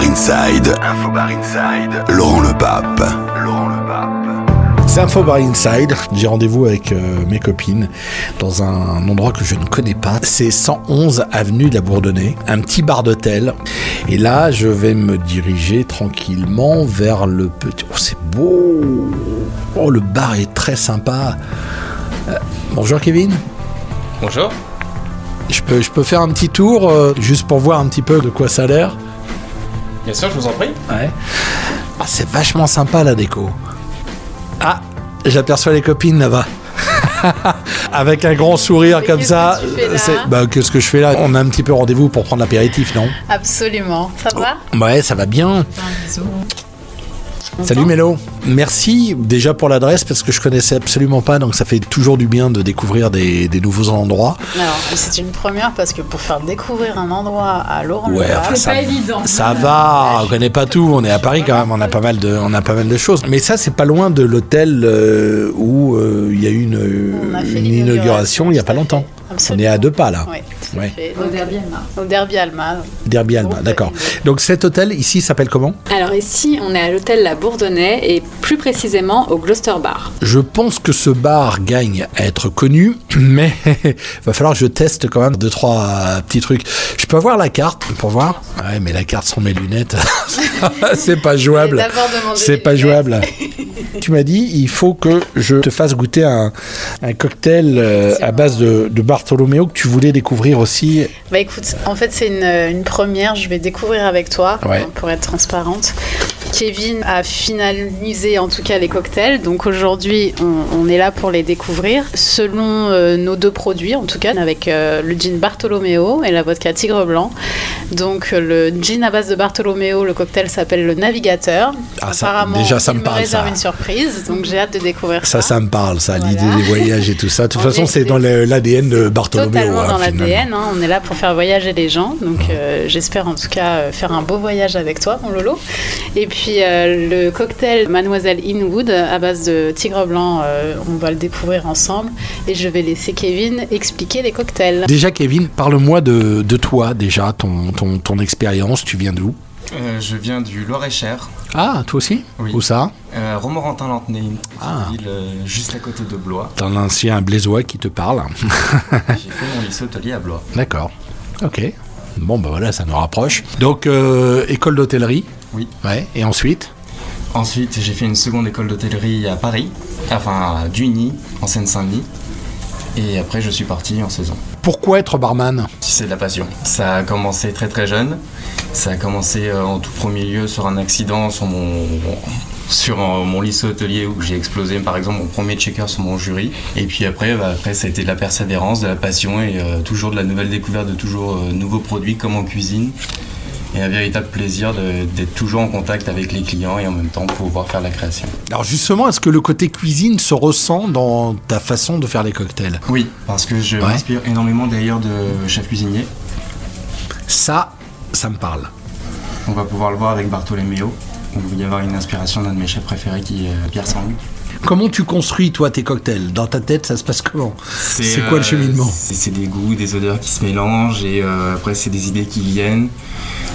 Infobar Inside. Infobar Inside. Laurent Le Pape. Laurent Le Pape. C'est Info Bar Inside. J'ai rendez-vous avec euh, mes copines dans un endroit que je ne connais pas. C'est 111 avenue de la Bourdonnais, un petit bar d'hôtel. Et là, je vais me diriger tranquillement vers le petit. Oh, c'est beau. Oh, le bar est très sympa. Euh, bonjour Kevin. Bonjour. Je peux, je peux faire un petit tour euh, juste pour voir un petit peu de quoi ça a l'air. Bien sûr, je vous en prie. Ouais. Ah, c'est vachement sympa la déco. Ah, j'aperçois les copines là-bas. Avec un grand sourire Mais comme qu'est-ce ça. que tu fais là c'est- Bah, qu'est-ce que je fais là? On a un petit peu rendez-vous pour prendre l'apéritif, non? Absolument. Ça va? Ouais, ça va bien. Un bisou. Salut Mélo. Merci déjà pour l'adresse parce que je connaissais absolument pas, donc ça fait toujours du bien de découvrir des, des nouveaux endroits. Alors, c'est une première parce que pour faire découvrir un endroit à Laurent Ouais, enfin, ça, pas évident. ça va, on connaît pas tout, on est à Paris quand même, on a pas mal de, on a pas mal de choses. Mais ça, c'est pas loin de l'hôtel euh, où euh, il y a eu une, une inauguration il y a pas longtemps. On est à deux pas là. Oui, Ouais. Au Derby Alma. Au Derby Alma. Derby Alma, Groupe d'accord. validé. Donc cet hôtel ici s'appelle comment? Alors ici, on est à l'hôtel La Bourdonnais et plus précisément au Gloucester Bar. Je pense que ce bar gagne à être connu, mais va falloir que je teste quand même deux trois euh, petits trucs. Je peux avoir la carte pour voir? Ouais, mais la carte sans mes lunettes, c'est pas jouable. Mais d'abord demander C'est pas lunettes. jouable. tu m'as dit, il faut que je te fasse goûter un, un cocktail euh, à base de, de Bartholoméo que tu voulais découvrir aussi. Bah écoute, en fait c'est une, une première, je vais découvrir avec toi Ouais. hein, pour être transparente. Kevin a finalisé en tout cas les cocktails, donc aujourd'hui on, on est là pour les découvrir selon euh, nos deux produits en tout cas avec euh, le gin Bartolomeo et la vodka Tigre Blanc. Donc le gin à base de Bartolomeo, le cocktail s'appelle le Navigateur. Ah, ça- Apparemment, déjà, ça il me parle, réserve ça. une surprise, donc j'ai hâte de découvrir Ça, ça me parle, ça, Voilà. l'idée des voyages et tout ça. De toute On façon, est- c'est dans l'ADN de Bartholoméo. Totalement hein, dans l'ADN, hein. on est là pour faire voyager les gens, donc euh, j'espère en tout cas euh, faire un beau voyage avec toi, mon Lolo. Et puis euh, le cocktail Mademoiselle Inwood à base de tigre blanc, euh, on va le découvrir ensemble et je vais laisser Kevin expliquer les cocktails. Déjà, Kevin, parle-moi de, de toi, déjà, ton, ton, ton expérience. Tu viens d'où Euh, je viens du Loir-et-Cher, Ah, toi aussi Oui. Où ça euh, Romorantin-Lantenay, une Ah. ville euh, juste à côté de Blois. T'as un ancien qui te parle. J'ai fait mon lycée hôtelier à Blois. D'accord. Ok. Bon, bah voilà, ça nous rapproche. Donc, euh, école d'hôtellerie. Oui. Ouais. Et ensuite Ensuite, j'ai fait une seconde école d'hôtellerie à Paris, enfin à Duny, en Seine-Saint-Denis. Et après, je suis parti en saison. Pourquoi être barman? C'est de la passion. Ça a commencé très très jeune. Ça a commencé euh, en tout premier lieu sur un accident sur mon sur mon lycée hôtelier où j'ai explosé par exemple mon premier checker sur mon jury et puis après bah, après ça a été de la persévérance de la passion et euh, toujours de la nouvelle découverte de toujours euh, nouveaux produits comme en cuisine et un véritable plaisir d'être toujours en contact avec les clients et en même temps pouvoir faire la création Alors justement, est-ce que le côté cuisine se ressent dans ta façon de faire les cocktails? Oui parce que je Ouais. m'inspire énormément d'ailleurs de chefs cuisiniers Ça, ça me parle. On va pouvoir le voir avec Bartolomeo. Où Il va y avoir une inspiration d'un de mes chefs préférés qui est euh, Pierre Sangu. Comment tu construis, toi, tes cocktails? Dans ta tête, ça se passe comment? C'est quoi le euh, cheminement? C'est des goûts, des odeurs qui se mélangent et euh, après c'est des idées qui viennent.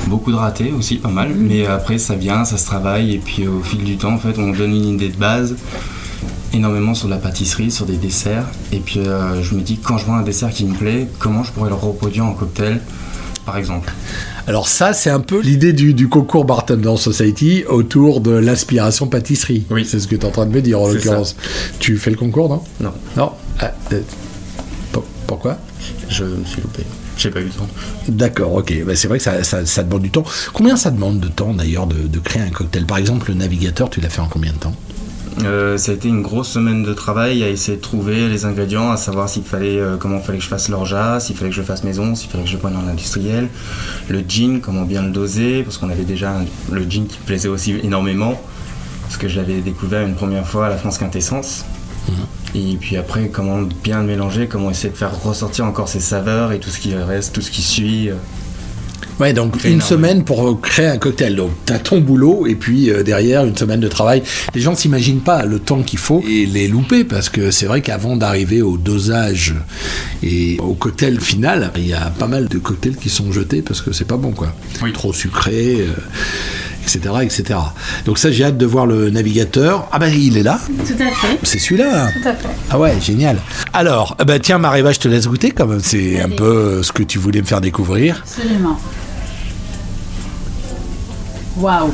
Beaucoup de ratés aussi, pas mal. Mais après ça vient, ça se travaille et puis au fil du temps en fait on donne une idée de base. Énormément sur de la pâtisserie, sur des desserts. Et puis euh, je me dis quand je vois un dessert qui me plaît, comment je pourrais le reproduire en cocktail? Par exemple. Alors ça, c'est un peu l'idée du, du concours Bartender Society autour de l'aspiration pâtisserie. Oui. C'est ce que tu es en train de me dire, en l'occurrence. Tu fais le concours, non? Non, Non? Ah, euh, pour- Pourquoi? Je me suis loupé. J'ai pas eu le temps. D'accord, ok. Bah, c'est vrai que ça, ça- ça demande du temps. Combien ça demande de temps, d'ailleurs, de, de créer un cocktail? Par exemple, le navigateur, tu l'as fait en combien de temps? Euh, ça a été une grosse semaine de travail à essayer de trouver les ingrédients, à savoir s'il fallait, euh, comment fallait que je fasse l'orgeat, s'il fallait que je fasse maison, s'il fallait que je prenne en industriel, le gin, comment bien le doser, parce qu'on avait déjà un- le gin qui me plaisait aussi énormément, parce que je l'avais découvert une première fois à la France Quintessence. Et puis après, comment bien le mélanger, comment essayer de faire ressortir encore ses saveurs et tout ce qui reste, tout ce qui suit. Ouais, donc une semaine pour euh, créer un cocktail. Donc t'as ton boulot et puis euh, derrière une semaine de travail. Les gens s'imaginent pas le temps qu'il faut et les louper parce que c'est vrai qu'avant d'arriver au dosage et au cocktail final, il y a pas mal de cocktails qui sont jetés parce que c'est pas bon quoi. Oui. Trop sucré. euh, etc., etc. Donc ça, j'ai hâte de voir le navigateur. Ah bah il est là, Tout à fait. c'est celui-là. Tout à fait. Ah ouais, génial. Alors, bah tiens, Maréva, je te laisse goûter comme c'est un peu euh, ce que tu voulais me faire découvrir. Absolument. Waouh.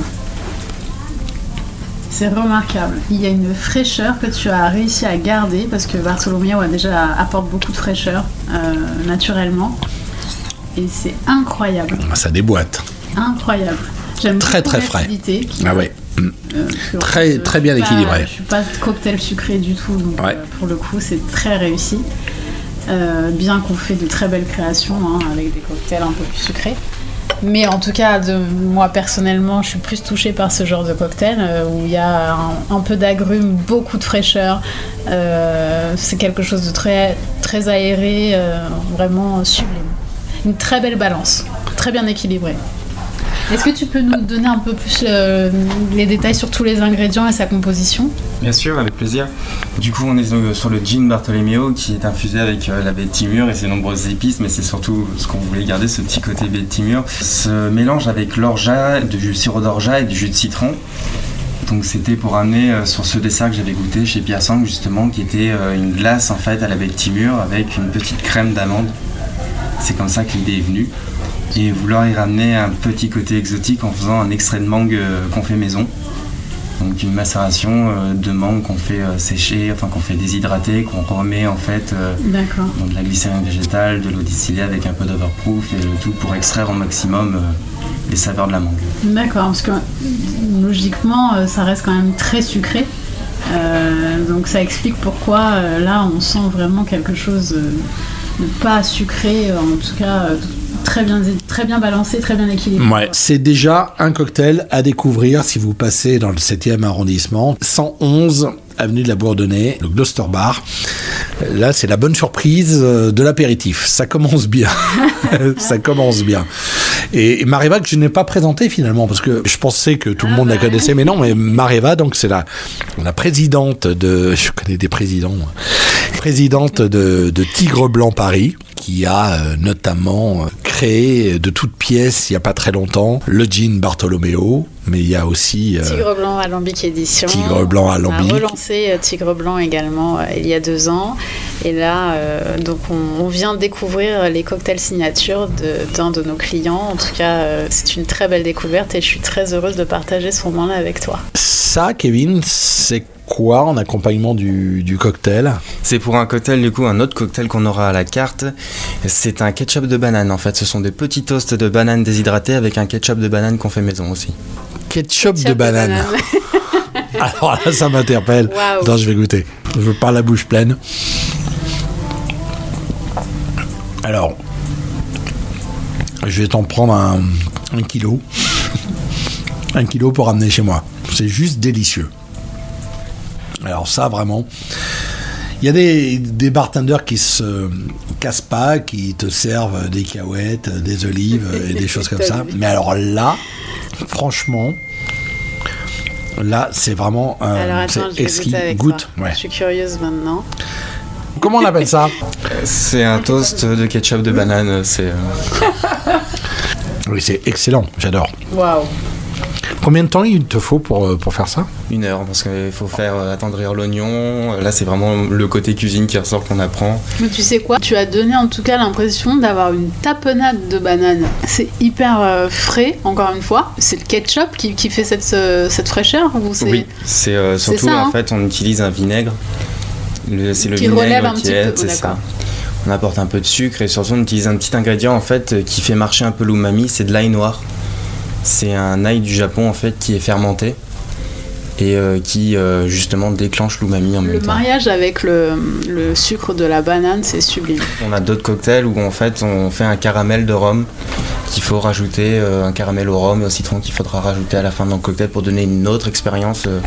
C'est remarquable. Il y a une fraîcheur que tu as réussi à garder parce que Bartholoméo a déjà apporte beaucoup de fraîcheur euh, naturellement. Et c'est incroyable. Ça déboîte. Incroyable. J'aime Très, très frais. qui- Ah ouais. Mm. euh, Très- très bien pas- équilibré. Je suis pas cocktail sucré du tout, donc Ouais. euh, pour le coup c'est très réussi. Euh, bien qu'on fait de très belles créations hein, avec des cocktails un peu plus sucrés. Mais en tout cas, de, moi personnellement, je suis plus touchée par ce genre de cocktail euh, où il y a un, un peu d'agrumes, beaucoup de fraîcheur. Euh, c'est quelque chose de très, très aéré, euh, vraiment sublime. Une très belle balance, très bien équilibré. Est-ce que tu peux nous donner un peu plus euh, les détails sur tous les ingrédients et sa composition? Bien sûr, avec plaisir. Du coup, on est euh, sur le gin Bartolomeo qui est infusé avec euh, la baie de timur et ses nombreuses épices, mais c'est surtout ce qu'on voulait garder, ce petit côté baie de timur. Ce mélange avec l'orgeat, du sirop d'orgeat et du jus de citron. Donc c'était pour amener sur ce dessert que j'avais goûté chez Pierre Sang justement, qui était une glace en fait à la baie de timur avec une petite crème d'amande. C'est comme ça que l'idée est venue. Et vouloir y ramener un petit côté exotique en faisant un extrait de mangue euh, qu'on fait maison. Donc une macération euh, de mangue qu'on fait euh, sécher, enfin qu'on fait déshydrater, qu'on remet en fait dans de la glycérine végétale, de l'eau distillée avec un peu d'overproof et le tout pour extraire au maximum les saveurs de la mangue. D'accord, parce que logiquement, ça reste quand même très sucré. Euh, donc ça explique pourquoi là on sent vraiment quelque chose de pas sucré, en tout cas très bien, très bien balancé, très bien équilibré. Ouais, c'est déjà un cocktail à découvrir si vous passez dans le 7e arrondissement, 111 avenue de la Bourdonnais, le Gloucester Bar. Là, c'est la bonne surprise euh, de l'apéritif. Ça commence bien. Ça commence bien. Et Mareva, que je n'ai pas présenté finalement, parce que je pensais que tout le monde la connaissait, mais non, mais Mareva, donc c'est la, la présidente de. Je connais des présidents. moi. Présidente de, Tigre Blanc Paris, qui a euh, notamment créé de toutes pièces, il n'y a pas très longtemps, le gin Bartolomeo, mais il y a aussi. euh, Tigre Blanc Alambic édition. Tigre Blanc Alambic. On a relancé euh, Tigre Blanc également euh, il y a deux ans. Et là, euh, donc on, on vient découvrir les cocktails signature de- d'un de, nos clients. En tout cas, euh, c'est une très belle découverte et je suis très heureuse de partager ce moment-là avec toi. Ça, Kevin, c'est quoi en accompagnement du, du cocktail? C'est pour un cocktail, du coup, un autre cocktail qu'on aura à la carte. C'est un ketchup de banane en fait. Ce sont des petits toasts de banane déshydratés avec un ketchup de banane qu'on fait maison aussi. Ketchup, Ketchup de banane. Alors là, ça m'interpelle. Je vais goûter. Je veux pas la bouche pleine. Alors, je vais t'en prendre un, un kilo. un kilo pour ramener chez moi. C'est juste délicieux. Alors ça, vraiment... Il y a des, des bartenders qui se cassent pas, qui te servent des cahuètes, des olives et des choses comme ça. Mais alors là, franchement, là, c'est vraiment un. Alors attends, c'est je vais exquis. goûter avec Goûte, toi. ouais. Je suis curieuse maintenant. Comment on appelle ça C'est un toast de ketchup de banane. C'est euh, Oui, c'est excellent, j'adore. Waouh. Combien de temps il te faut pour, euh, pour faire ça? Une heure parce qu'il faut faire euh, attendrir l'oignon. Là, c'est vraiment le côté cuisine qui ressort qu'on apprend. Mais tu sais quoi? Tu as donné en tout cas l'impression d'avoir une tapenade de banane. C'est hyper euh, frais, encore une fois. C'est le ketchup qui, qui fait cette, cette fraîcheur ou c'est... Oui, c'est euh, c'est surtout ça, hein en fait, on utilise un vinaigre. Le- C'est le Qui relève un qui petit peu, oh, c'est ça. On apporte un peu de sucre et surtout on utilise un petit ingrédient en fait qui fait marcher un peu l'umami, c'est de l'ail noir. C'est un ail du Japon en fait qui est fermenté et euh, qui euh, justement déclenche l'umami en Le même temps. mariage avec le, le sucre de la banane, c'est sublime. On a d'autres cocktails où en fait on fait un caramel de rhum qu'il faut rajouter, euh, un caramel au rhum et au citron qu'il faudra rajouter à la fin dans le cocktail pour donner une autre expérience euh,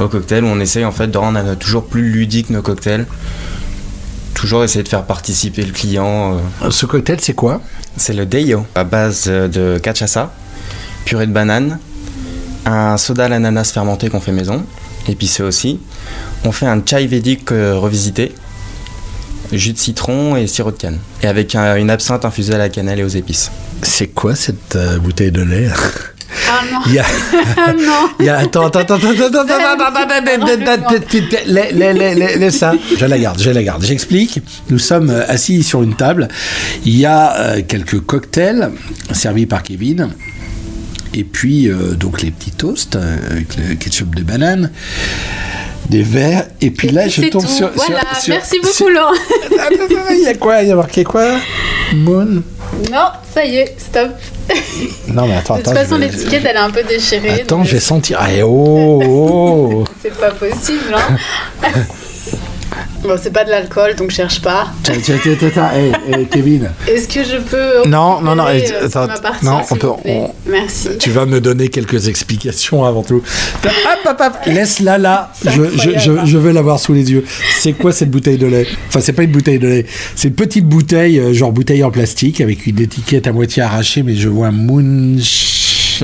au cocktail où on essaye en fait de rendre euh, toujours plus ludique nos cocktails. toujours essayer de faire participer le client. euh. Ce cocktail, c'est quoi? C'est le Deyo, à base de cachaça, purée de banane, un soda à l'ananas fermenté qu'on fait maison, épicé aussi. On fait un chai védique revisité, jus de citron et sirop de canne. Et avec une absinthe infusée à la cannelle et aux épices. C'est quoi cette bouteille de lait Ah non. Il y a... ah non. Il y a... Attends, attends, attends, attends, attends, attends, laisse ça. Je la garde, je la garde. J'explique. Nous sommes assis sur une table. Il y a quelques cocktails servis par Kevin. Et puis, euh, donc, les petits toasts euh, avec le ketchup de banane, des verres. Et puis là, je tombe tout. sur, sur- Voilà, sur- merci sur- beaucoup, Laurent. Attends, attends, Il y a quoi? Il y a marqué quoi? Moon Non, ça y est, stop. Non, mais attends, De toute attends. façon, vais- l'étiquette, elle est un peu déchirée. Attends, donc je vais sentir. Ah, eh, oh, oh. C'est pas possible, hein. Bon, c'est pas de l'alcool, donc cherche pas. Tiens, tiens, tiens, tiens, tiens, hey, hey, Kevin. Est-ce que je peux. Non, non, non, eh, euh, attends, ma partie, non, on peut- on- Merci. Tu vas me donner quelques explications avant tout. Hop, hop, hop, laisse-la là. Je, je, je, incroyable, je veux l'avoir sous les yeux. C'est quoi cette bouteille de lait? Enfin, c'est pas une bouteille de lait. C'est une petite bouteille, euh, genre bouteille en plastique, avec une étiquette à moitié arrachée, mais je vois Munch.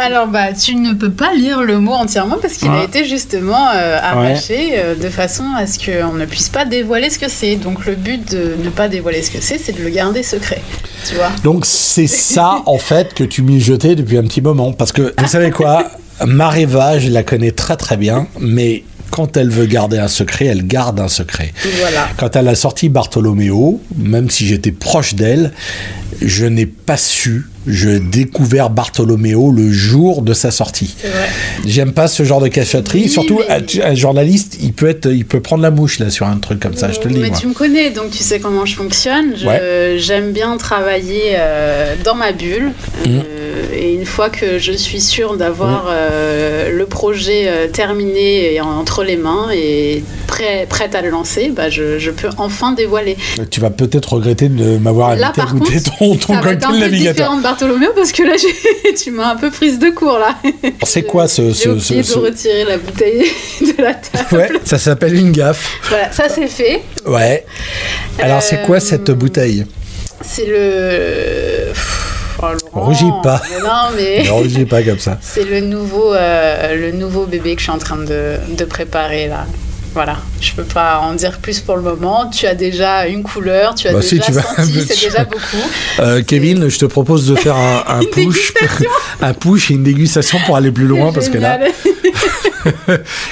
Alors, bah, tu ne peux pas lire le mot entièrement parce qu'il a été justement euh, arraché euh, de façon à ce qu'on ne puisse pas dévoiler ce que c'est. Donc, le but de ne pas dévoiler ce que c'est, c'est de le garder secret. Tu vois? Donc c'est ça en fait que tu mijotais depuis un petit moment. Parce que vous savez quoi? Mareva, je la connais très très bien, mais quand elle veut garder un secret, elle garde un secret. Voilà. Quand elle a sorti Bartholoméo, même si j'étais proche d'elle, je n'ai pas su. Je découvert Bartholoméo le jour de sa sortie. J'aime pas ce genre de cachotterie. Oui, Surtout, mais- un, journaliste, il peut être, il peut prendre la mouche là sur un truc comme ça. Je te le dis. Mais moi. tu me connais, donc tu sais comment je fonctionne. Ouais. J'aime bien travailler euh, dans ma bulle. Mhm. Euh, et une fois que je suis sûre d'avoir euh, le projet euh, terminé et entre les mains et prêt, prête à le lancer, bah, je, je peux enfin dévoiler. Tu vas peut-être regretter de m'avoir invité à goûter contre, ton, ton ça va être cocktail un peu navigateur. différent de Bartholoméo parce que là, tu m'as un peu prise de cours là. C'est quoi ce, ce, oublié ce- de retirer la bouteille de la table. ce- Ouais, ça s'appelle une gaffe. Voilà, ça c'est fait. Ouais. Alors c'est quoi Euh, cette bouteille? C'est le. Oh, Laurent. Rougis pas. Mais non, mais. Ne rougis pas comme ça. C'est le nouveau, euh, le nouveau bébé que je suis en train de, de préparer là. Voilà, je peux pas en dire plus pour le moment. Tu as déjà une couleur, tu as Bah si, déjà tu vas- senti, c'est déjà beaucoup. Euh, Kevin, je te propose de faire un, push, un push et une dégustation pour aller plus loin parce que là,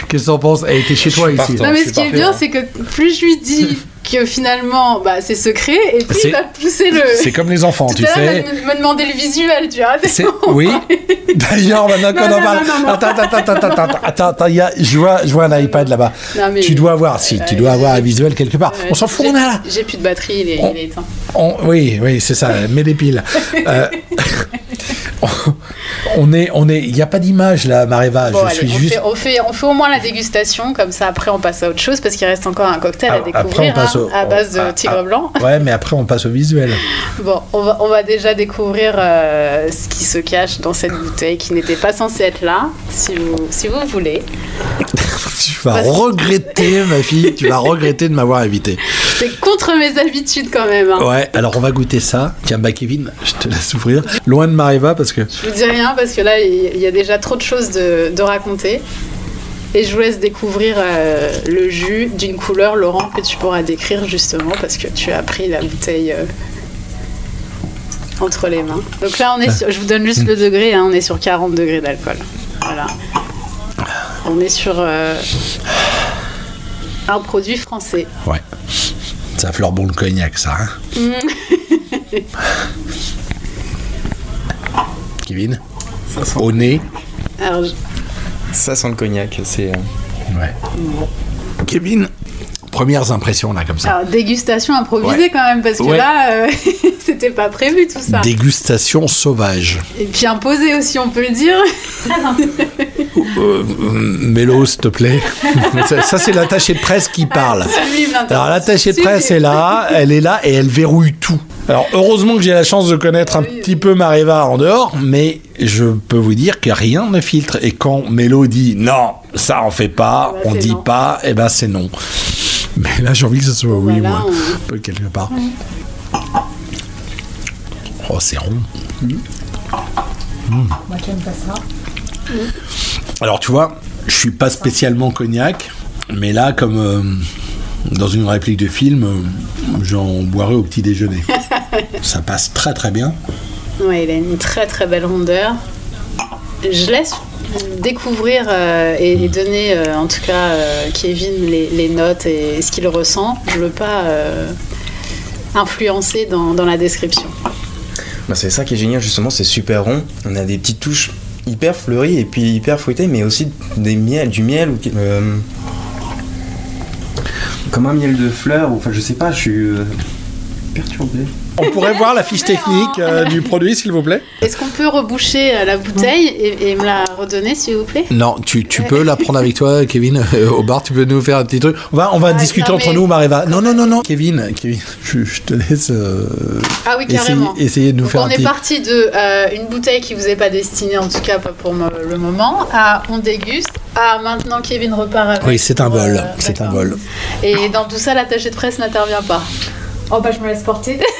qu'est-ce que t'en penses? Elle était chez toi ici. partant. Non mais ce qui est bien, c'est que plus je lui dis que finalement, bah, c'est secret, et C'est- il va pousser le. C'est comme les enfants, Tout tu à sais. me, me demander le visuel, tu vois. Oui. D'ailleurs, maintenant qu'on Non, en parle. Attends, attends, attends, attends, attends, attends, attends, y a- je vois, je vois un iPad là-bas. Mais- Tu dois avoir, si, tu dois avoir un visuel quelque part. Ouais, On s'en fout, on est là. J'ai plus de batterie, il est, On- il est éteint. On- oui, oui, c'est ça. Mets des piles. Euh, on est, on est. Il n'y a pas d'image là, Mareva. Bon, je allez, suis on, juste. fait, on, fait, on fait au moins la dégustation, comme ça après on passe à autre chose, parce qu'il reste encore un cocktail Ah, à découvrir après, on passe hein, au- à base de ah, tigre ah. blanc. Ouais, mais après on passe au visuel. Bon, on va, on va déjà découvrir euh, ce qui se cache dans cette bouteille qui n'était pas censée être là, si vous, si vous voulez. Tu vas regretter, ma fille. Tu vas regretter de m'avoir invité. C'est contre mes habitudes quand même. hein. Ouais. Alors on va goûter ça. Tiens, bah Kevin, je te laisse ouvrir. Loin de Mareva parce que. Je vous dis rien parce que là, il y a déjà trop de choses de, de raconter. Et je vous laisse découvrir euh, le jus d'une couleur, Laurent, que tu pourras décrire justement parce que tu as pris la bouteille euh, entre les mains. Donc là, on est sur- je vous donne juste le degré, hein, on est sur 40 degrés d'alcool. Voilà. On est sur euh, un produit français. Ouais. Ça fleure bon le cognac, ça. hein? Kevin, Ça sent, au nez? Alors, je- ça sent le cognac. C'est. euh, Ouais. Kevin, premières impressions là comme ça. alors, dégustation improvisée Ouais. quand même parce que Ouais. là, euh, c'était pas prévu tout ça. Dégustation sauvage. Et puis imposé aussi, on peut le dire. Euh, Mélo, s'il te plaît. ça, ça, c'est l'attaché de presse qui parle. Alors l'attaché de presse est là, elle est là et elle verrouille tout. Alors heureusement que j'ai la chance de connaître un petit peu Mareva en dehors, mais je peux vous dire que rien ne filtre. Et quand Mélo dit non, ça en fait pas, Eh ben, on dit non. pas, et ben c'est non. Mais là, j'ai envie que ce soit oui, Voilà, on- Un peu quelque part. Oh, c'est rond. Moi qui aime pas ça. Alors, tu vois, je suis pas spécialement cognac, mais là, comme euh, dans une réplique de film, euh, j'en boirais au petit déjeuner. Ça passe très très bien. Ouais, il a une très très belle rondeur. Je laisse découvrir euh, et, et donner euh, en tout cas euh, Kevin les, notes et ce qu'il ressent. Je veux pas influencer dans, la description. Bah, c'est ça qui est génial justement, c'est super rond. On a des petites touches hyper fleuries et puis hyper fruitées, mais aussi des miels, du miel ou comme un miel de fleurs. ou- Enfin, je sais pas, je suis euh, perturbé. On pourrait voir la fiche technique euh, du produit, s'il vous plaît Est-ce qu'on peut reboucher euh, la bouteille et, et me la redonner s'il vous plaît? Non, tu, tu peux la prendre avec toi, Kevin, euh, au bar. Tu peux nous faire un petit truc. On va, on va Ah, discuter non, entre mais- nous, Mareva. Non, non, non, non. Kevin, Kevin, je, je te laisse euh, Ah oui, essayer, carrément. essayer de nous Donc faire on un est petit. parti de euh, une bouteille qui vous est pas destinée, en tout cas pas pour le moment, à on déguste, à maintenant Kevin repart avec. Oui, c'est un vol. euh, c'est un vol. Et dans tout ça, l'attaché de presse n'intervient pas. Oh bah je me laisse porter.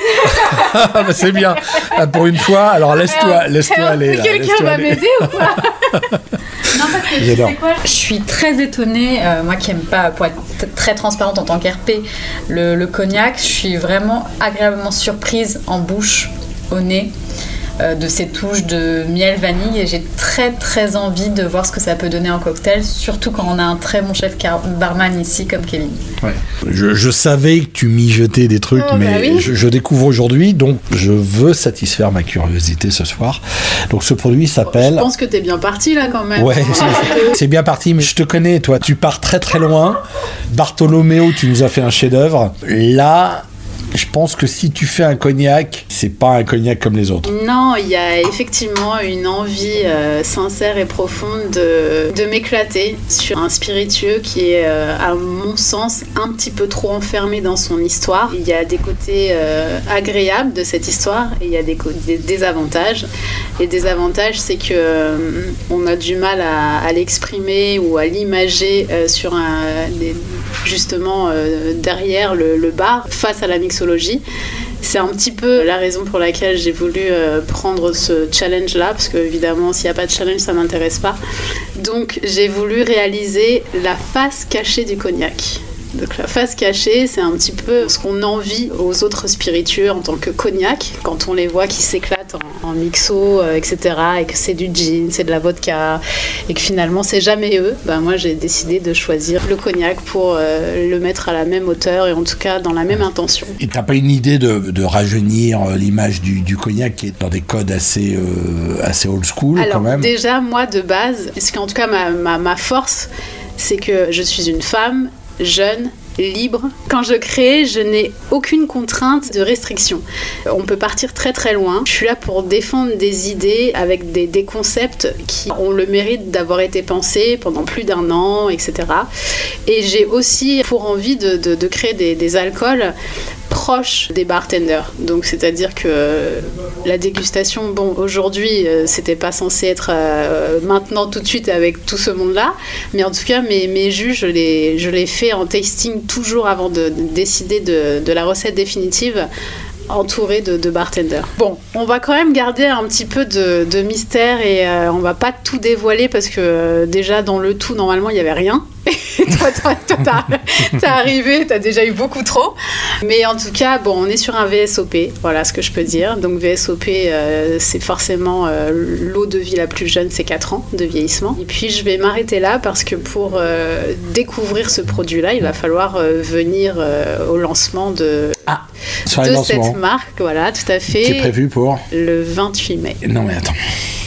Ah, bah, c'est bien. Ah, pour une fois, alors laisse-toi laisse-toi aller. là, Quelqu'un laisse-toi va aller. m'aider ou quoi Non, parce que tu sais quoi Je suis très étonnée, euh, moi qui aime pas, pour être t- très transparente en tant qu'RP, le, le cognac, je suis vraiment agréablement surprise en bouche, au nez, euh, de ces touches de miel vanille et j'ai très très envie de voir ce que ça peut donner en cocktail, surtout quand on a un très bon chef barman ici comme Kevin. Je, je savais que tu mijotais des trucs, Oh, bah mais oui. je, je découvre aujourd'hui, donc je veux satisfaire ma curiosité ce soir. Donc ce produit Je s'appelle. pense que t'es bien parti là quand même. Ouais, c'est- c'est bien parti, mais je te connais, toi. Tu pars très très loin. Bartholoméo, tu nous as fait un chef-d'œuvre. Là, je pense que si tu fais un cognac, c'est pas un cognac comme les autres. Non, il y a effectivement une envie euh, sincère et profonde de, de m'éclater sur un spiritueux qui est, euh, à mon sens, un petit peu trop enfermé dans son histoire. Il y a des côtés euh, agréables de cette histoire et il y a des, désavantages. Les désavantages, c'est que on a du mal à, l'exprimer ou à l'imager sur un, justement derrière le, le bar face à la mixologie. C'est un petit peu la raison pour laquelle j'ai voulu euh, prendre ce challenge-là, parce que évidemment, s'il n'y a pas de challenge, ça m'intéresse pas. Donc, j'ai voulu réaliser la face cachée du cognac. Donc la face cachée, c'est un petit peu ce qu'on envie aux autres spiritueux en tant que cognac, quand on les voit qui s'éclatent en, en mixo, euh, etc., et que c'est du gin, c'est de la vodka, et que finalement c'est jamais eux. Ben, moi j'ai décidé de choisir le cognac pour euh, le mettre à la même hauteur et en tout cas dans la même intention. Et t'as pas une idée de, de rajeunir euh, l'image du, du cognac qui est dans des codes assez, euh, assez old school Alors quand même? déjà, moi de base, ce qu'en tout cas ma, ma, ma force, c'est que je suis une femme jeune, libre. Quand je crée, je n'ai aucune contrainte de restriction. On peut partir très très loin. Je suis là pour défendre des idées avec des, concepts qui ont le mérite d'avoir été pensés pendant plus d'un an, etc. Et j'ai aussi pour envie de, de- créer des alcools proches des bartenders. Donc c'est-à-dire que euh, la dégustation, bon, aujourd'hui, euh, c'était pas censé être euh, maintenant tout de suite avec tout ce monde-là, mais en tout cas, mes, mes jus, je les, je les fais en tasting toujours avant de, de décider de, la recette définitive entouré de, de bartenders. Bon, on va quand même garder un petit peu de, mystère et on va pas tout dévoiler parce que déjà dans le tout normalement il y avait rien. Toi, toi, toi, t'as- t'es arrivé, t'as déjà eu beaucoup trop. Mais en tout cas, bon, on est sur un VSOP, voilà ce que je peux dire. Donc VSOP, euh, c'est forcément euh, l'eau de vie la plus jeune, c'est 4 ans de vieillissement. Et puis je vais m'arrêter là parce que pour euh, découvrir ce produit-là, il va falloir euh, venir euh, au lancement de, Sur de les cette marque, voilà, tout à qui est fait, prévu pour. le 28 mai. Non mais attends.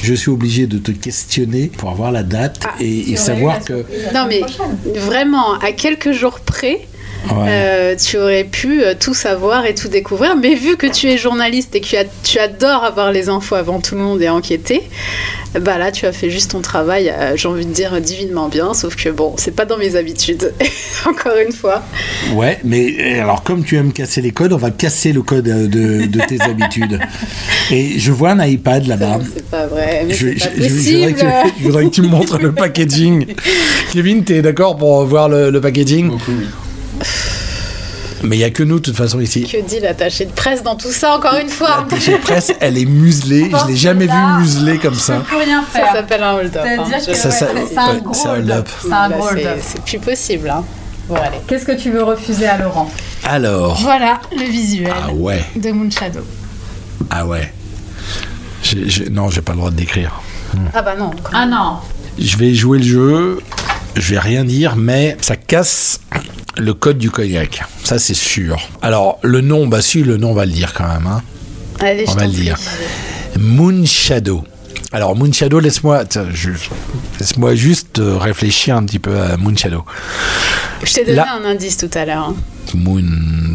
Je suis obligé de te questionner pour avoir la date Ah, et, et savoir que. Non mais vraiment, à quelques jours près, Ouais. Euh, tu aurais pu euh, tout savoir et tout découvrir, mais vu que tu es journaliste et que tu, as- tu adores avoir les infos avant tout le monde et enquêter, bah là tu as fait juste ton travail, euh, j'ai envie de dire divinement bien, sauf que bon, c'est pas dans mes habitudes, encore une fois. Ouais, mais alors comme tu aimes casser les codes, on va casser le code euh, de, de tes habitudes. Et je vois un iPad là-bas. C'est pas vrai, mais Je, pas je- je- je voudrais que, je voudrais que tu me montres le packaging. Kevin, t'es d'accord pour voir le, le packaging? Mais il n'y a que nous, de toute façon, ici. Que dit l'attaché de presse dans tout ça, encore une fois L'attaché de presse, elle est muselée. Je l'ai jamais vue muselée comme ça. Je peux rien faire. Ça s'appelle un hold-up. C'est-à-dire hein. que Ça, ça- c'est un gros hold-up. C'est un gros hold-up. C'est plus possible. Hein. Bon, allez. Qu'est-ce que tu veux refuser à Laurent? Alors. Voilà le visuel Ah ouais. de Moon Shadow. Ah ouais. J'ai- j'ai- non, j'ai pas le droit de décrire. Ah bah non. Ah non Je vais jouer le jeu. Je vais rien dire, mais ça casse le code du cognac. Ça, c'est sûr. Alors, le nom, bah si, le nom, on va le dire quand même. Hein. Allez, On je va le dire. Moon Shadow. Alors, Moon Shadow, laisse-moi laisse-moi juste euh, réfléchir un petit peu à Moon Shadow. Je t'ai donné Là- un indice tout à l'heure. hein. Moon,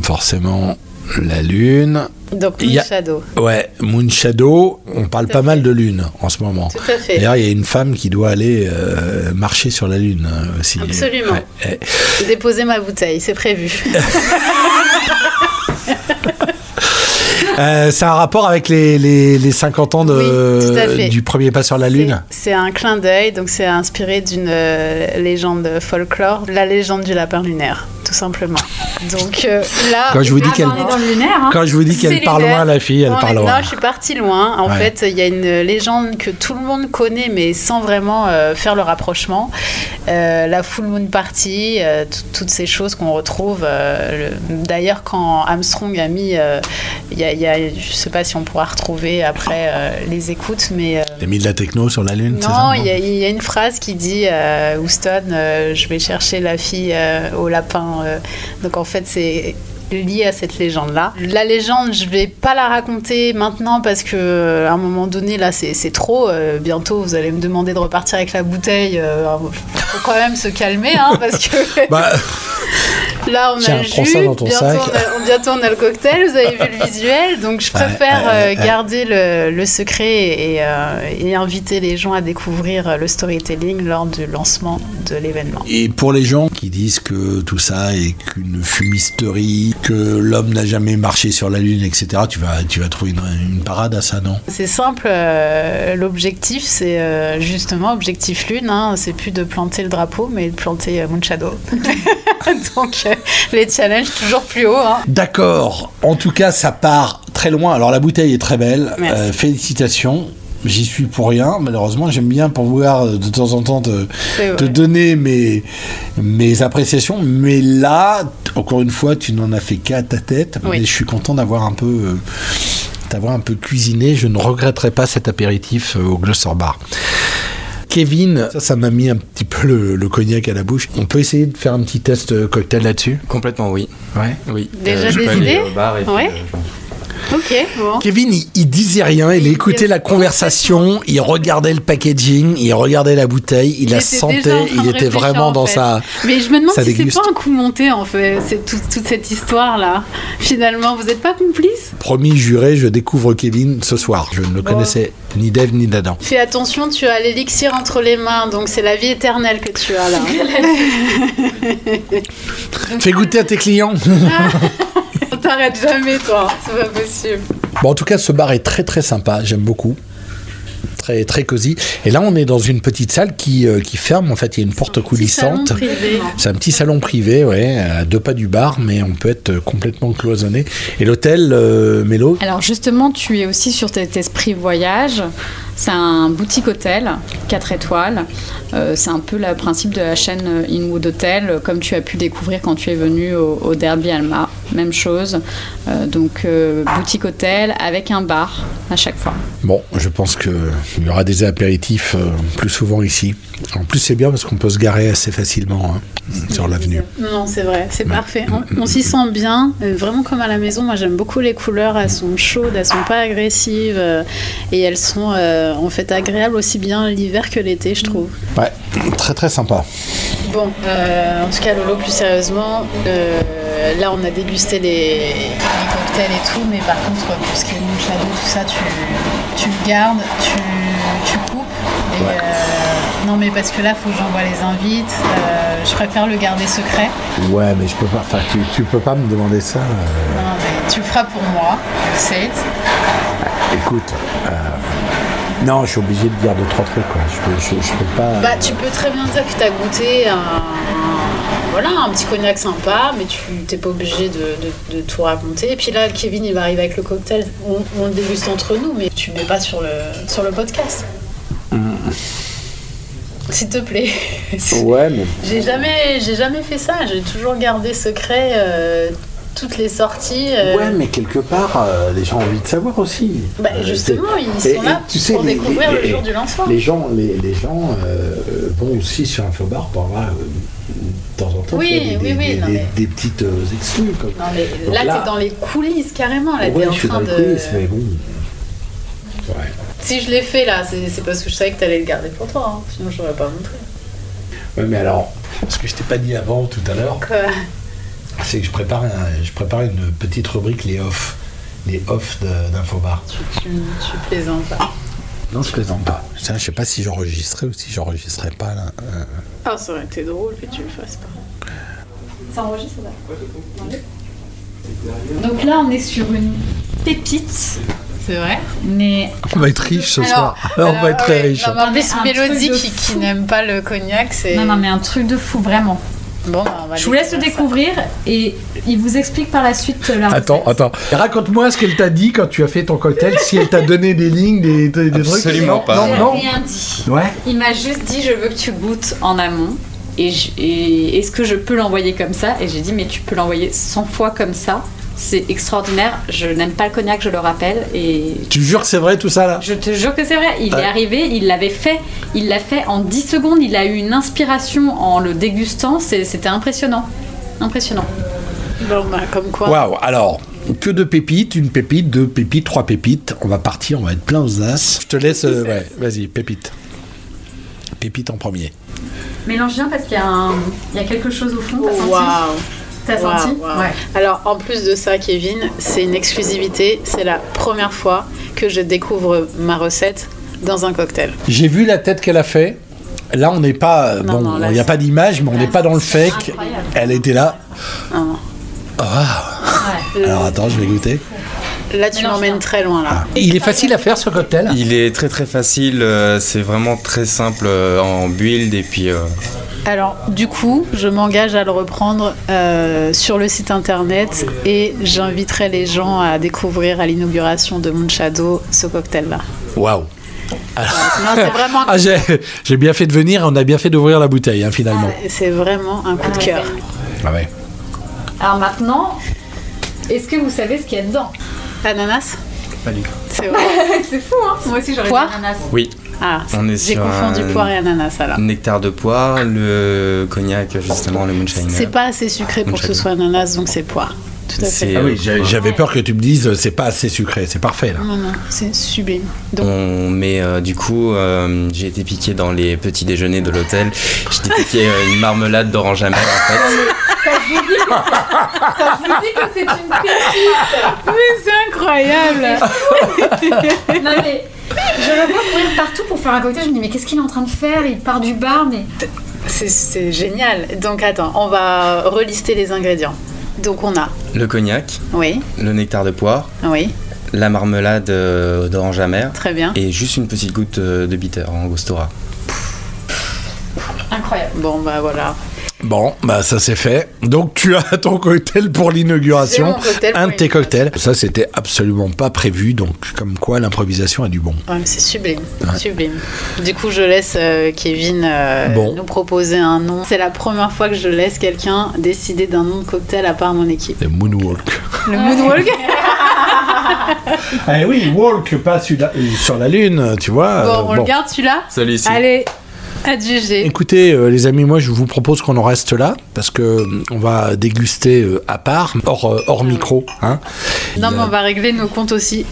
forcément, la lune. Donc Moon a- Shadow. Ouais, Moon Shadow, on parle pas fait. mal de lune en ce moment. Tout à fait. D'ailleurs, il y a une femme qui doit aller euh, marcher sur la lune euh, aussi. Absolument. Ouais, déposé ma bouteille, c'est prévu. Euh, c'est un rapport avec les, les, les 50 ans de, Oui, du premier pas sur la lune. C'est c'est un clin d'œil, donc c'est inspiré d'une euh, légende folklore, la légende du lapin lunaire, tout simplement. Donc euh, là, Quand je vous dis qu'elle hein quand je vous dis qu'elle part lunaire. loin, la fille, elle On est- part Non, loin. je suis partie loin. En Ouais. fait, il y a une légende que tout le monde connaît, mais sans vraiment euh, faire le rapprochement. Euh, la full moon party, tout- toutes ces choses qu'on retrouve. le- D'ailleurs, quand Armstrong a mis, il y a, il y a- je sais pas si on pourra retrouver après les écoutes, mais Elle a mis de la techno sur la lune, non, il y, a- il y a une phrase qui dit Houston, je vais chercher la fille au lapin. Euh. donc en fait, c'est lié à cette légende-là. La légende, je vais pas la raconter maintenant parce que euh, à un moment donné, là, c'est c'est trop. Euh, bientôt, vous allez me demander de repartir avec la bouteille. Euh, faut quand même se calmer, hein, parce que Bah, là, on a Tiens, le prends jus. ça dans ton bientôt, sac. On a, bientôt, on a le cocktail. Vous avez vu le visuel, donc je préfère ouais, euh, ouais. garder le, le secret et, euh, et inviter les gens à découvrir euh, le storytelling lors du lancement de l'événement. Et pour les gens qui disent que tout ça est qu'une fumisterie, que l'homme n'a jamais marché sur la lune, etc., tu vas, tu vas trouver une, une parade à ça, non? C'est simple, euh, l'objectif c'est euh, justement objectif lune, hein, c'est plus de planter le drapeau mais de planter euh, Moon Shadow. Donc euh, les challenges toujours plus haut. Hein. D'accord. En tout cas, ça part très loin. Alors la bouteille est très belle. Euh, félicitations. J'y suis pour rien, malheureusement. J'aime bien pouvoir euh, de temps en temps te, donner mes, mes appréciations. Mais là, encore une fois, tu n'en as fait qu'à ta tête. Oui. Mais je suis content d'avoir un peu, euh, d'avoir un peu cuisiné. Je ne regretterai pas cet apéritif au Gloucester Bar. Kevin, ça, ça m'a mis un petit peu le, le cognac à la bouche. On peut essayer de faire un petit test euh, cocktail là-dessus? Complètement, oui. Ouais. oui. Déjà je des peux aller idées au bar et puis, Ouais. euh, Ok, bon. Kevin, il, il disait rien, il Il- écoutait il- la conversation, il regardait le packaging, il regardait la bouteille, il, la sentait, il était vraiment en dans fait. sa. Mais je me demande si c'est pas un coup monté en fait, c'est tout- toute cette histoire là. Finalement, vous n'êtes pas complice? Promis, juré, je découvre Kevin ce soir. Je ne le connaissais ni d'Ève ni d'Adam. Fais attention, tu as l'élixir entre les mains, donc c'est la vie éternelle que tu as là. Fais goûter à tes clients. On t'arrête jamais toi, c'est pas possible. bon, en tout cas, ce bar est très très sympa, j'aime beaucoup. Très, très cosy. Et là, on est dans une petite salle qui, euh, qui ferme. En fait, il y a une porte Petit coulissante. salon privé. C'est un petit salon privé, ouais, à deux pas du bar, mais on peut être complètement cloisonné. Et l'hôtel, euh, Mélo, Alors justement, tu es aussi sur cet esprit voyage. C'est un boutique hôtel, 4 étoiles. Euh, c'est un peu le principe de la chaîne Inwood Hotel, comme tu as pu découvrir quand tu es venu au, au Derby Alma. Même chose. Euh, donc euh, boutique hôtel avec un bar à chaque fois. Bon, je pense qu'il y aura des apéritifs euh, plus souvent ici. En plus, c'est bien parce qu'on peut se garer assez facilement hein, sur l'avenue. Non, c'est vrai, c'est parfait. On, on s'y sent bien, vraiment comme à la maison. Moi, j'aime beaucoup les couleurs. Elles sont chaudes, elles sont pas agressives euh, et elles sont euh, en fait agréables aussi bien l'hiver que l'été, je trouve. Ouais, très très sympa. Bon, euh, en tout cas, Lolo, plus sérieusement, euh, là, on a dégusté les, les cocktails et tout, mais par contre, pour ce qui est Moon Shadow, tout ça, tu, tu le gardes, tu, tu coupes. Et, Ouais. euh, non, mais parce que là, faut que j'envoie les invites. euh, je préfère le garder secret. Ouais, mais je peux pas. Enfin, tu, tu peux pas me demander ça. euh, Non, mais tu le feras pour moi, je sais. écoute. euh, non, je suis obligé de dire deux trois trucs. Quoi. Je, peux, je, je peux pas. Bah, tu peux très bien dire que tu as goûté un, voilà, un petit cognac sympa, mais tu t'es pas obligé de, de- de tout raconter. Et puis là, Kevin, il va arriver avec le cocktail. On, on le déguste entre nous, mais tu mets pas sur le, sur le podcast. S'il te plaît. Ouais, mais J'ai jamais, j'ai jamais fait ça. J'ai toujours gardé secret euh, toutes les sorties. euh, Ouais, mais quelque part, euh, les gens ont envie de savoir aussi. bah, Euh, justement, ils sont et là tu sais, pour les- découvrir les- le jour du lancement. Les gens, les, les gens vont aussi sur Infobar pour avoir de temps en temps Oui, des, oui, oui, des- non, des- mais- des petites exclus. Comme... Non, mais Donc là, là- t'es dans les coulisses carrément. Là, ouais, t'es en je suis train dans les de. coulisses, mais bon. Ouais. Si je l'ai fait là, c'est parce que je savais que t'allais le garder pour toi. hein. Sinon, je l'aurais pas montré. ouais, mais alors, ce que je t'ai pas dit avant tout à l'heure, Quoi? C'est que je prépare, un- je prépare une petite rubrique, les off. Les off d'Infobar. tu, tu, tu plaisantes pas. Non, je plaisante pas. Je sais pas si j'enregistrais ou si j'enregistrais pas là. Euh, Ah, ça aurait été drôle que tu le fasses pas. Ça enregistre Donc là, on est sur une pépite, C'est vrai? Mais On va être riche ce Alors, soir. on va être très ouais, riche. Non, mais Mélodie truc de qui, qui n'aime pas le cognac, c'est. non, non, mais un truc de fou, vraiment. Bon, bah, on va Je vous laisse le découvrir et il vous explique par la suite la Attends, recette. attends. Raconte-moi ce qu'elle t'a dit quand tu as fait ton cocktail, si elle t'a donné des lignes, des, des, des trucs. Absolument pas. Non, non. rien dit. Ouais. Il m'a juste dit je veux que tu goûtes en amont. Et, et est-ce que je peux l'envoyer comme ça? Et j'ai dit mais tu peux l'envoyer 100 fois comme ça. C'est extraordinaire. Je n'aime pas le cognac, je le rappelle. Et Tu jures que c'est vrai tout ça là je te jure que c'est vrai. Il est arrivé, il l'avait fait. Il l'a fait en 10 secondes. Il a eu une inspiration en le dégustant. C'était impressionnant. Impressionnant. Bon, bah, comme quoi. Waouh, alors. Que de pépites, une pépite, deux pépites, trois pépites. On va partir, on va être plein aux as. Je te laisse. euh, ouais, vas-y, pépite. Pépite en premier. Mélange bien parce qu'il y, a un- il y a quelque chose au fond. T'as senti Waouh! T'as senti. Ouais. Alors, en plus de ça, Kevin, c'est une exclusivité. C'est la première fois que je découvre ma recette dans un cocktail. J'ai vu la tête qu'elle a fait. Là, on n'est pas. Non, bon, il n'y a pas d'image, mais on n'est pas dans le fake. Incroyable. Elle était là. Non. Ouais. Alors attends, je vais goûter. Là, tu m'emmènes très loin, là. Il est facile à faire ce cocktail? Il est très très facile, euh, c'est vraiment très simple euh, en build et puis euh, Alors, du coup, je m'engage à le reprendre euh, sur le site internet et j'inviterai les gens à découvrir à l'inauguration de Moonshadow ce cocktail-là. Waouh. Non, c'est vraiment, Ah, j'ai j'ai bien fait de venir, on a bien fait d'ouvrir la bouteille, hein, finalement. c'est vraiment un coup de cœur. Ah ouais. Alors maintenant, est-ce que vous savez ce qu'il y a dedans? Ananas pas du tout. C'est vrai. C'est fou, hein Moi aussi j'aurais dit ananas. Oui, Ah, On est j'ai sur confondu un- poire et ananas alors. nectar de poire, le cognac justement, le moonshiner. C'est pas assez sucré pour que ce soit ananas, donc c'est poire. Tout à fait. Ah oui, j'ai- j'avais peur que tu me dises euh, c'est pas assez sucré, c'est parfait là. Non, non, c'est sublime. Donc, On met euh, du coup, euh, j'ai été piqué dans les petits déjeuners de l'hôtel. J'ai piqué euh, une marmelade d'orange amère en fait. Je vous dis que c'est une pépite mais c'est incroyable Non mais, je le vois courir partout pour faire un cocktail, je me dis mais qu'est-ce qu'il est en train de faire? Il part du bar, mais... C'est- génial. Donc attends, on va relister les ingrédients. Donc on a, Le cognac, oui, le nectar de poire, oui, la marmelade euh, d'orange amère très bien. et juste une petite goutte euh, de bitter en angostura. Incroyable. Bon bah voilà. Bon, bah ça c'est fait. Donc tu as ton cocktail pour l'inauguration. Un de tes cocktails. Ça c'était absolument pas prévu, donc comme quoi l'improvisation a du bon. Ouais, mais c'est sublime, Ouais. sublime. Du coup, je laisse euh, Kevin euh, Bon. nous proposer un nom. C'est la première fois que je laisse quelqu'un décider d'un nom de cocktail à part mon équipe. C'est Moonwalk. Le Moonwalk Ah oui, walk, pas sur la, sur la lune, tu vois. Bon, euh, on le garde celui-là Celui-ci. Allez, Écoutez, euh, les amis, moi je vous propose qu'on en reste là parce que euh, on va déguster euh, à part, hors, hors micro. Hein. Non, mais on va régler nos comptes aussi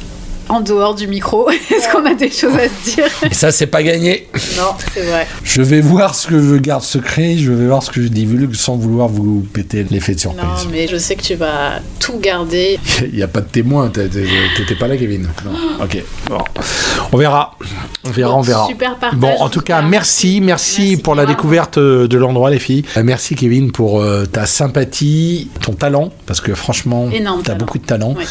en dehors du micro. Est-ce qu'on a des choses à se dire? Et ça, c'est pas gagné. Non, c'est vrai. Je vais voir ce que je garde secret, je vais voir ce que je divulgue sans vouloir vous péter l'effet de Non, surprise. mais je sais que tu vas tout garder. Il n'y a pas de témoin, t'étais pas là, Kevin. Non. Ok, bon. On verra. On verra, Bon, on verra. Super partage. Bon, en tout cas, merci, merci, Merci, pour la découverte euh, de l'endroit, les filles. Euh, Merci, Kevin, pour euh, ta sympathie, ton talent, parce que franchement, Énorme tu as talent. beaucoup de talent. Ouais.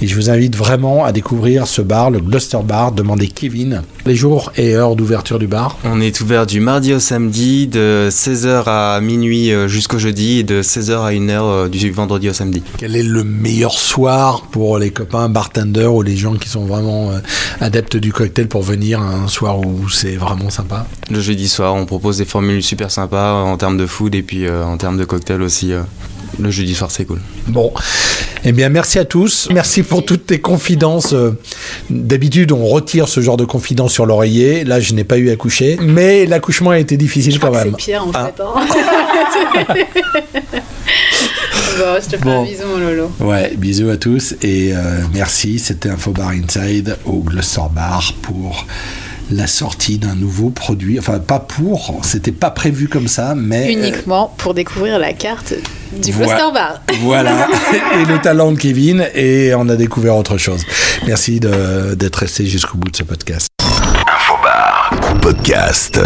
Et je vous invite vraiment à découvrir ce bar, le Gloucester Bar. Demandez Kevin les jours et heures d'ouverture du bar. On est ouvert du mardi au samedi, de 16h à minuit euh, jusqu'au jeudi et de 16h à 1h euh, du vendredi au samedi. Quel est le meilleur soir pour les copains bartenders ou les gens qui sont vraiment euh, adeptes du cocktail pour venir un soir où c'est vraiment sympa? Le jeudi soir, on propose des formules super sympas en termes de food et puis en termes de cocktail aussi. Le jeudi soir, c'est cool. Bon, eh bien merci à tous. Merci pour toutes tes confidences. Euh, D'habitude, on retire ce genre de confidences sur l'oreiller. Là, je n'ai pas eu à coucher, mais l'accouchement a été difficile Je crois quand que même. c'est pire en Ah. fait. hein. bon, je te fais Bon. un bisou, mon Lolo. Ouais, bisous à tous et euh, merci. C'était Infobar Inside au Gloucester Bar pour la sortie d'un nouveau produit. Enfin, pas pour, c'était pas prévu comme ça, mais. euh, Uniquement pour découvrir la carte du Voi- Gloucester Bar. Voilà, et le talent de Kevin, et on a découvert autre chose. Merci de- d'être resté jusqu'au bout de ce podcast. Infobar. Podcast.